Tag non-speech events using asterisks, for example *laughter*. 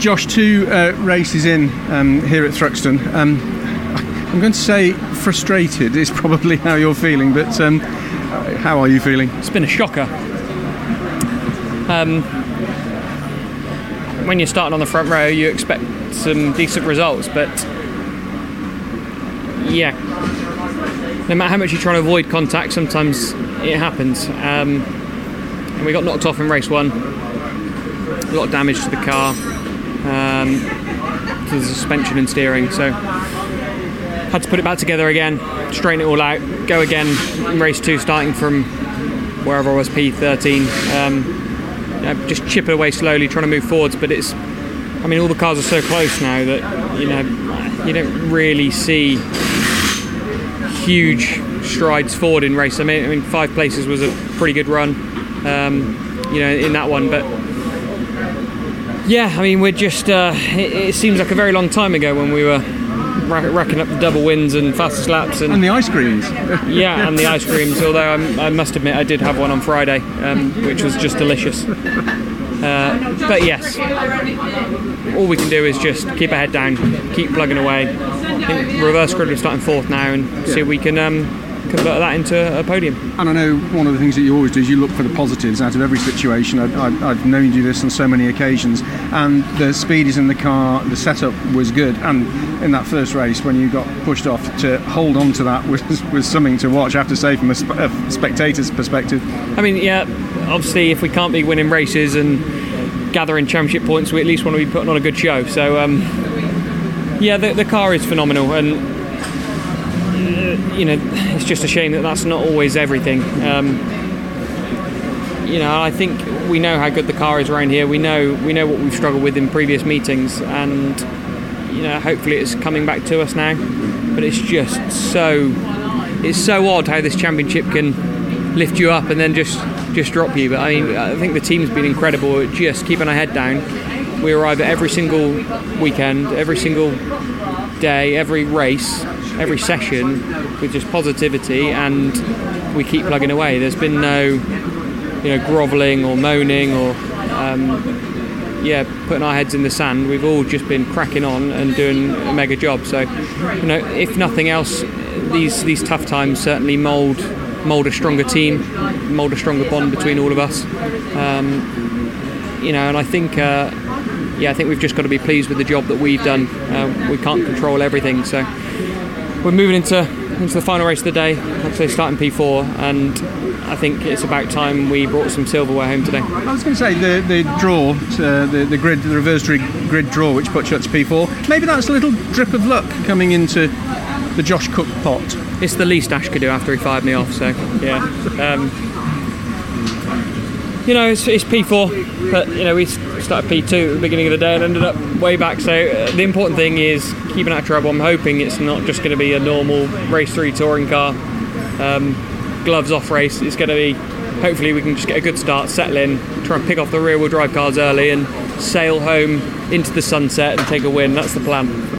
Josh, two uh, races in um, here at Thruxton. Um, I'm going to say frustrated is probably how you're feeling, but um, how are you feeling? It's been a shocker. Um, when you're starting on the front row, you expect some decent results, but yeah, no matter how much you try to avoid contact, sometimes it happens. Um, and we got knocked off in race one. A lot of damage to the car, um, to the suspension and steering. So had to put it back together again, straighten it all out, go again in race two, starting from wherever I was, P13. Um, just chip it away slowly, trying to move forwards. But it's, I mean, all the cars are so close now that you know you don't really see huge strides forward in race. I mean, I mean, five places was a pretty good run, um, you know, in that one. But yeah, I mean, we're just. Uh, it, it seems like a very long time ago when we were ra- racking up the double wins and fastest laps and, And the ice creams. *laughs* yeah, and the ice creams. Although I'm, I must admit, I did have one on Friday, um, which was just delicious. Uh, but yes, all we can do is just keep our head down, keep plugging away. I think reverse grid, we're starting fourth now, and see if we can um, convert that into a podium. And I know one of the things that you always do is you look for the positives out of every situation. I, I, I've known you do this on so many occasions. And the speed is in the car, the setup was good. And in that first race, when you got pushed off, to hold on to that *laughs* was, was something to watch, I have to say, from a, sp- a spectator's perspective. I mean, yeah, obviously, if we can't be winning races and gathering championship points, we at least want to be putting on a good show. So, um, yeah, the, the car is phenomenal, and you know, it's just a shame that that's not always everything. Um, you know, I think we know how good the car is around here. We know we know what we've struggled with in previous meetings, and you know, hopefully it's coming back to us now. But it's just so it's so odd how this championship can lift you up and then just just drop you. But I mean, I think the team's been incredible just keeping our head down. We arrive at every single weekend, every single day, every race, every session with just positivity, and we keep plugging away. There's been no, you know, grovelling or moaning or, um, yeah, putting our heads in the sand. We've all just been cracking on and doing a mega job. So, you know, if nothing else, these these tough times certainly mould mould a stronger team, mould a stronger bond between all of us. Um, you know, and I think. Uh, yeah, I think we've just got to be pleased with the job that we've done. Uh, we can't control everything, so we're moving into into the final race of the day. Say, starting P4, and I think it's about time we brought some silverware home today. I was going to say the, the draw, uh, the, the grid, the reverse grid, grid draw, which puts you up to P4. Maybe that's a little drip of luck coming into the Josh Cook pot. It's the least Ash could do after he fired me off, so yeah. Um, you know, it's, it's P4, but you know, we started P2 at the beginning of the day and ended up way back. So uh, the important thing is keeping out of trouble. I'm hoping it's not just going to be a normal race three touring car, um, gloves off race. It's going to be, hopefully, we can just get a good start, settle in, try and pick off the rear wheel drive cars early, and sail home into the sunset and take a win. That's the plan.